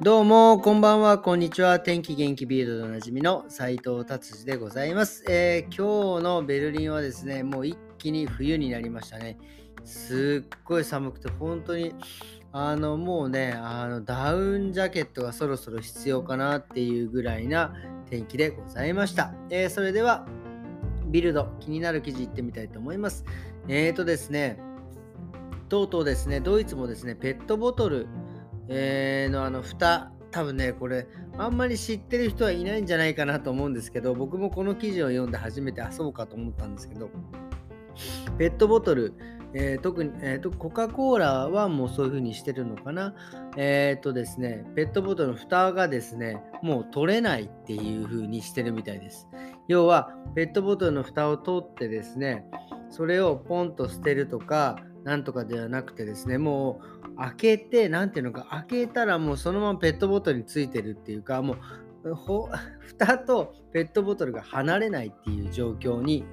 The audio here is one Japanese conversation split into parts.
どうも、こんばんは、こんにちは。天気元気ビールドでおなじみの斉藤達治でございます、えー今日のベルリンはですね、もう一気に冬になりましたね。すっごい寒くて、本当に、あの、もうね、あの、ダウンジャケットがそろそろ必要かなっていうぐらいな天気でございました。えーそれでは、ビルド、気になる記事いってみたいと思います。えーとですね、とうとうですね、ドイツもですね、ペットボトル、えーのあの蓋、多分ね、これ、あんまり知ってる人はいないんじゃないかなと思うんですけど、僕もこの記事を読んで初めて、あ、そうかと思ったんですけど、ペットボトル、えー特に、えーと、コカ・コーラはもうそういう風にしてるのかな？えっ、とですね、ペットボトルの蓋がですね、もう取れないっていう風にしてるみたいです。要は、ペットボトルの蓋を取ってですね、それをポンと捨てるとか、なんとかではなくてですね、もう開けて、なんていうのか、開けたらもうそのままペットボトルについてるっていうか、もう、ほ 蓋とペットボトルが離れないっていう状況に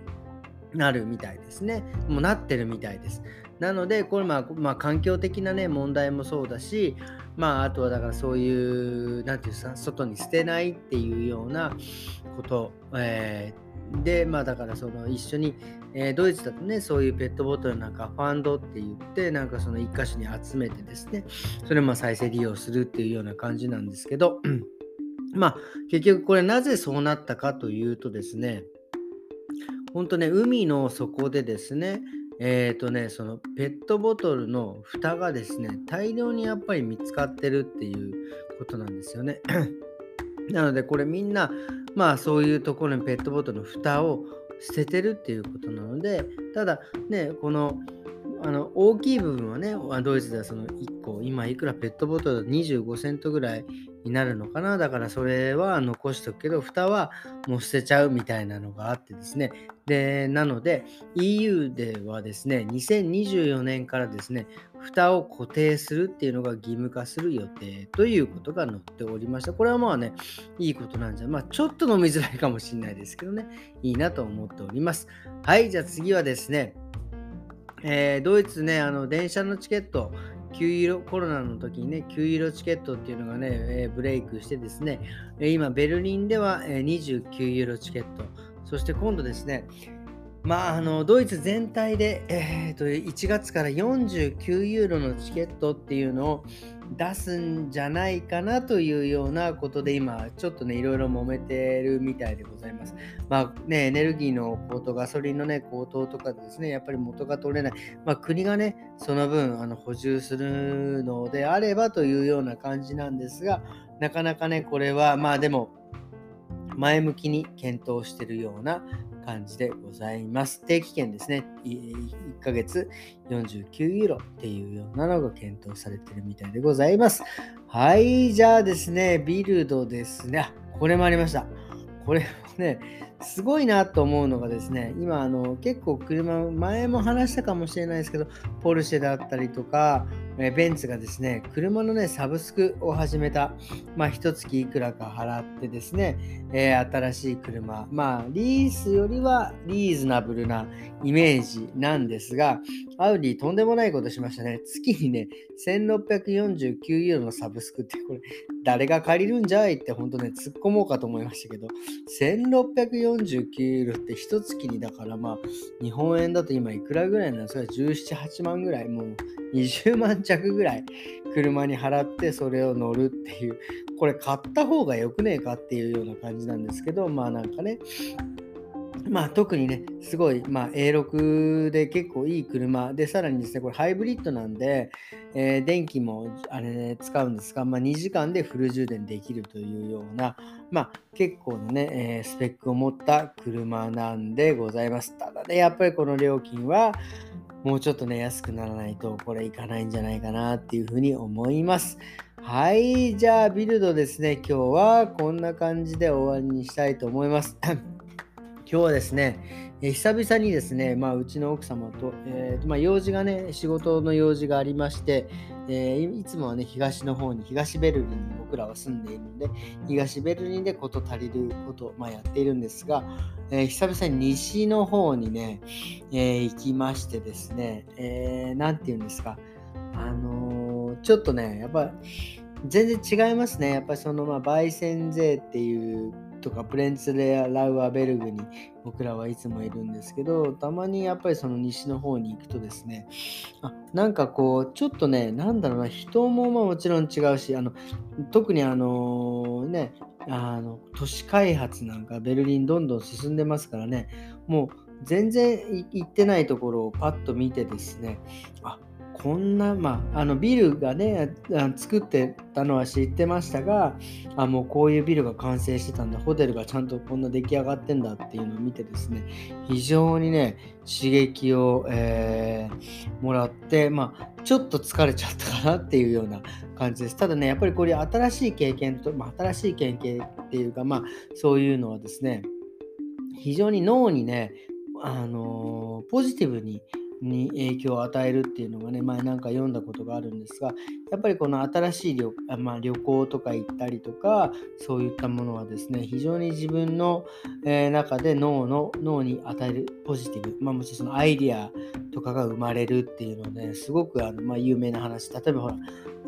なるみたいですね。もうなってるみたいです。なので、これまあ、まあ、環境的なね、問題もそうだし、まあ、あとはだからそういう、なんていうさ、外に捨てないっていうようなこと、えーで、まあだからその一緒に、えドイツだとね、そういうペットボトルなんかファンドって言って、なんかその一箇所に集めてですね、それをまあ再生利用するっていうような感じなんですけど、まあ結局これなぜそうなったかというとですね、本当ね、海の底でですね、えっ、とね、そのペットボトルの蓋がですね、大量にやっぱり見つかってるっていうことなんですよね。なのでこれみんな、まあそういうところにペットボトルの蓋を捨ててるっていうことなので、ただね、このあの大きい部分はね、ドイツではその1個、今いくらペットボトルだと25セントぐらいになるのかな？だからそれは残しとくけど、蓋はもう捨てちゃうみたいなのがあってですね。で、なので EU ではですね、2024年からですね、蓋を固定するっていうのが義務化する予定ということが載っておりました。これはまあね、いいことなんじゃ、まあちょっと飲みづらいかもしれないですけどね、いいなと思っております。はい、じゃあ次はですね、えードイツね、あの電車のチケット、9色、コロナの時にね、9色チケットっていうのがね、えブレイクしてですね、今、ベルリンでは、29ユーロチケット、そして今度ですね、まあ、あのドイツ全体で、えーと1月から49ユーロのチケットっていうのを出すんじゃないかなというようなことで今ちょっとねいろいろ揉めてるみたいでございます。まあねエネルギーの高騰ガソリンのね高騰とかですねやっぱり元が取れない、まあ、国がねその分あの補充するのであればというような感じなんですがなかなかねこれはまあでも前向きに検討しているような感じでございます。定期券ですね。1ヶ月49ユーロっていうようなのが検討されてるみたいでございます。はい、じゃあですね、ビルドですね。これもありました。これもね、すごいなと思うのがですね、今あの結構車、前も話したかもしれないですけど、ポルシェだったりとか、えベンツがですね、車のね、サブスクを始めた。まあ、一月いくらか払ってですね、えー新しい車、まあ、リースよりはリーズナブルなイメージなんですが、アウディとんでもないことしましたね。月にね、1649ユーロのサブスクって、これ、誰が借りるんじゃいって本当ね、突っ込もうかと思いましたけど、1649 149ユーロって一月にだからまあ、日本円だと今いくらぐらいなんですか ?17、8万ぐらい、もう20万着ぐらい車に払ってそれを乗るっていう、これ買った方がよくねえかっていうような感じなんですけど、まあなんかね、まあ特にね、すごい、まあ A6 で結構いい車で、さらにですね、これハイブリッドなんで、えー電気もあれ、ね、使うんですが、まあ2時間でフル充電できるというような、まあ結構のね、えースペックを持った車なんでございます。ただね、やっぱりこの料金は、もうちょっとね、安くならないと、これいかないんじゃないかなっていうふうに思います。はい、じゃあビルドですね、今日はこんな感じで終わりにしたいと思います。今日はですね、えー久々にですね、まあ、うちの奥様と、えーまあ、用事がね、仕事の用事がありまして、えーいつもはね、東の方に、東ベルリンに僕らは住んでいるので、東ベルリンでこと足りることを、まあ、やっているんですが、えー久々に西の方にね、えー行きましてですね、えーなんて言うんですか、あのちょっとね、やっぱ全然違いますね。やっぱりその、まあ、バイセン税っていうとかプレンツレア・ラウアベルグに僕らはいつもいるんですけどたまにやっぱりその西の方に行くとですねあなんかこうちょっとねなんだろうな人もまあもちろん違うしあの特にあのねあの都市開発なんかベルリンどんどん進んでますからねもう全然行ってないところをパッと見てですねあこんな、まあ、あのビルがね作ってたのは知ってましたがあもうこういうビルが完成してたんだホテルがちゃんとこんな出来上がってんだっていうのを見てですね非常にね刺激を、えー、もらって、まあ、ちょっと疲れちゃったかなっていうような感じです。ただねやっぱりこれ新しい経験と、まあ、新しい経験っていうか、まあ、そういうのはですね非常に脳にねあの、ポジティブにに影響を与えるっていうのがね、前なんか読んだことがあるんですが、やっぱりこの新しい旅,、まあ、旅行とか行ったりとか、そういったものはですね、非常に自分の、え、中で脳の脳に与えるポジティブ、まあ、もちろんそのアイディアとかが生まれるっていうので、ね、すごくあの、まあ、有名な話。例えばほら、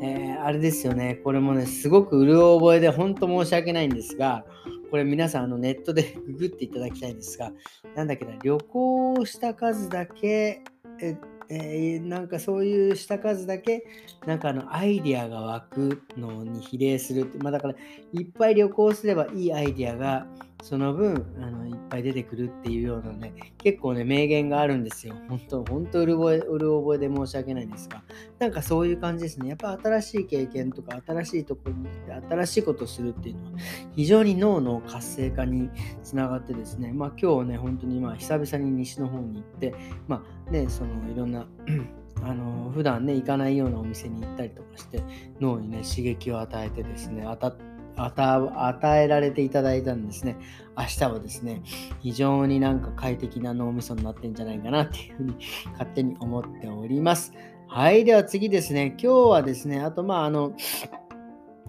えー、あれですよね、これもね、すごくうる覚えで本当申し訳ないんですが、これ皆さんあのネットでググっていただきたいんですが、なんだっけな、旅行した数だけええー、なんかそういうした数だけなんかあのアイディアが湧くのに比例するって、まあ、だからいっぱい旅行すればいいアイディアがその分あのいっぱい出てくるっていうようなね結構ね名言があるんですよ。本当本当うる覚えうる覚えで申し訳ないんですが。なんかそういう感じですね。やっぱ新しい経験とか新しいところに来て新しいことをするっていうのは非常に脳の活性化につながってですね。まあ今日ね本当にまあ久々に西の方に行ってまあねそのいろんな あの普段ね行かないようなお店に行ったりとかして脳にね刺激を与えてですね当たって与えられていただいたんですね。明日はですね、非常になんか快適な脳みそになってんじゃないかなっていうふうに勝手に思っております。はい、では次ですね、今日はですね、あとまああの、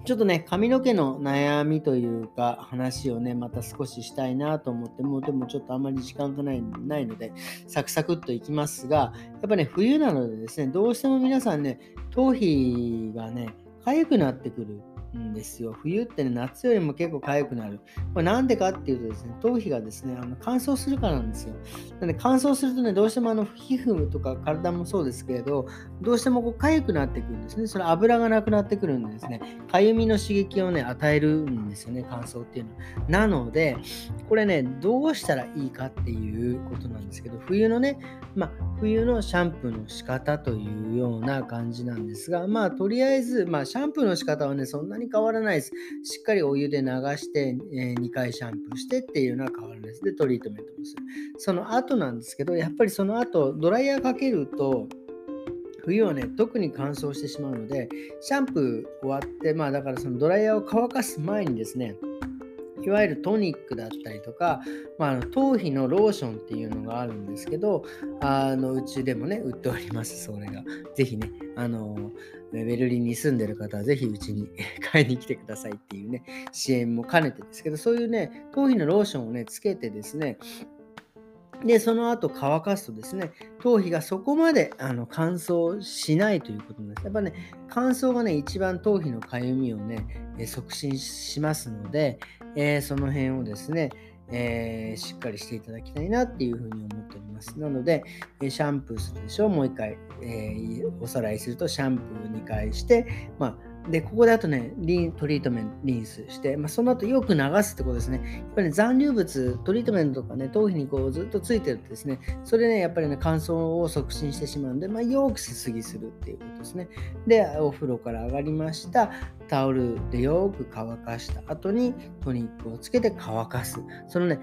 ちょっとね、髪の毛の悩みというか、話をね、また少ししたいなと思って、もうでもちょっとあまり時間がないないので、サクサクっといきますが、やっぱね、冬なのでですね、どうしても皆さんね、頭皮がね、痒くなってくるんですよ。冬ってね、夏よりも結構痒くなる。これなんでかっていうとですね、頭皮がですね、あの乾燥するからなんですよ。なので乾燥するとね、どうしてもあの皮膚とか体もそうですけれど、どうしてもこう痒くなってくるんですね。それ油がなくなってくるんでですね、痒みの刺激をね、与えるんですよね、乾燥っていうのは。なので、これね、どうしたらいいかっていうことなんですけど、冬のね、まあ、冬のシャンプーの仕方というような感じなんですが、まあ、とりあえず、まあ、シャンプーの仕方はね、そんなに変わらないです。しっかりお湯で流して、え、2回シャンプーしてっていうのは変わらないです。で、トリートメントもする。その後なんですけど、やっぱりその後、ドライヤーかけると、冬はね、特に乾燥してしまうので、シャンプー終わって、まあだからそのドライヤーを乾かす前にですね、いわゆるトニックだったりとか、まあ、の頭皮のローションっていうのがあるんですけど、あのうちでもね、売っております、それが。ぜひね、あの、ベルリンに住んでる方はぜひうちに 買いに来てくださいっていうね、支援も兼ねてですけど、そういうね、頭皮のローションをね、つけてですね、で、その後乾かすとですね、頭皮がそこまであの乾燥しないということなんです。やっぱね、乾燥がね、一番頭皮のかゆみをね、促進しますので、えー、その辺をですね、えー、しっかりしていただきたいなっていうふうに思っております。なので、えシャンプーするでしょう。もう一回、えー、おさらいすると、シャンプー2回して、まあ、で、ここであとね、リントリートメント、リンスして、まあ、その後よく流すってことですね。やっぱり、ね、残留物、トリートメントとかね、頭皮にこうずっとついてるとですね、それね、やっぱりね、乾燥を促進してしまうので、まあ、よくすすぎするっていうことですね。で、お風呂から上がりました。タオルでよく乾かした後にトニックをつけて乾かす。そのね、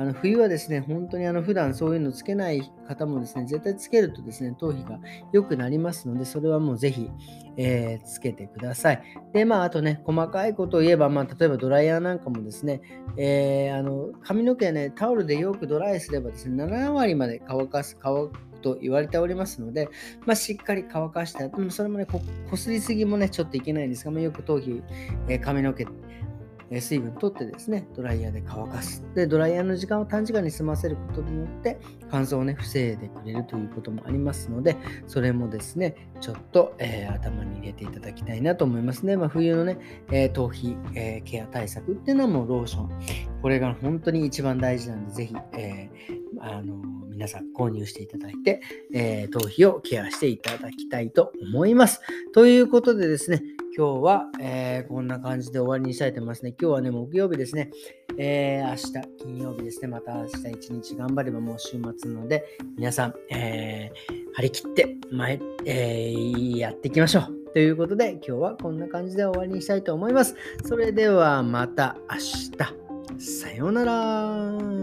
あの冬はですね、本当にあの普段そういうのつけない方もですね、絶対つけるとですね、頭皮が良くなりますので、それはもうぜひ、えー、つけてください。で、まあ、あとね、細かいことを言えば、まあ、例えばドライヤーなんかもですね、えー、あの髪の毛ね、タオルでよくドライすればですね、7割まで乾かす、乾くと言われておりますので、まあ、しっかり乾かして、でもそれもねこ、こすりすぎもね、ちょっといけないんですが、まあ、よく頭皮、えー、髪の毛、え水分取ってですね、ドライヤーで乾かす。で、ドライヤーの時間を短時間に済ませることによって、乾燥をね、防いでくれるということもありますので、それもですね、ちょっと、えー、頭に入れていただきたいなと思いますね。まあ、冬のね、えー、頭皮、えー、ケア対策っていうのはもうローション。これが本当に一番大事なんで、ぜひ、えあの皆さん購入していただいて、え頭皮をケアしていただきたいと思います。ということでですね、今日は、えー、こんな感じで終わりにしたいと思いますね。今日はね、木曜日ですね。えー、明日、金曜日ですね。また明日一日頑張ればもう週末なので、皆さん、えー、張り切って前、えー、やっていきましょう。ということで、今日はこんな感じで終わりにしたいと思います。それではまた明日。さようなら。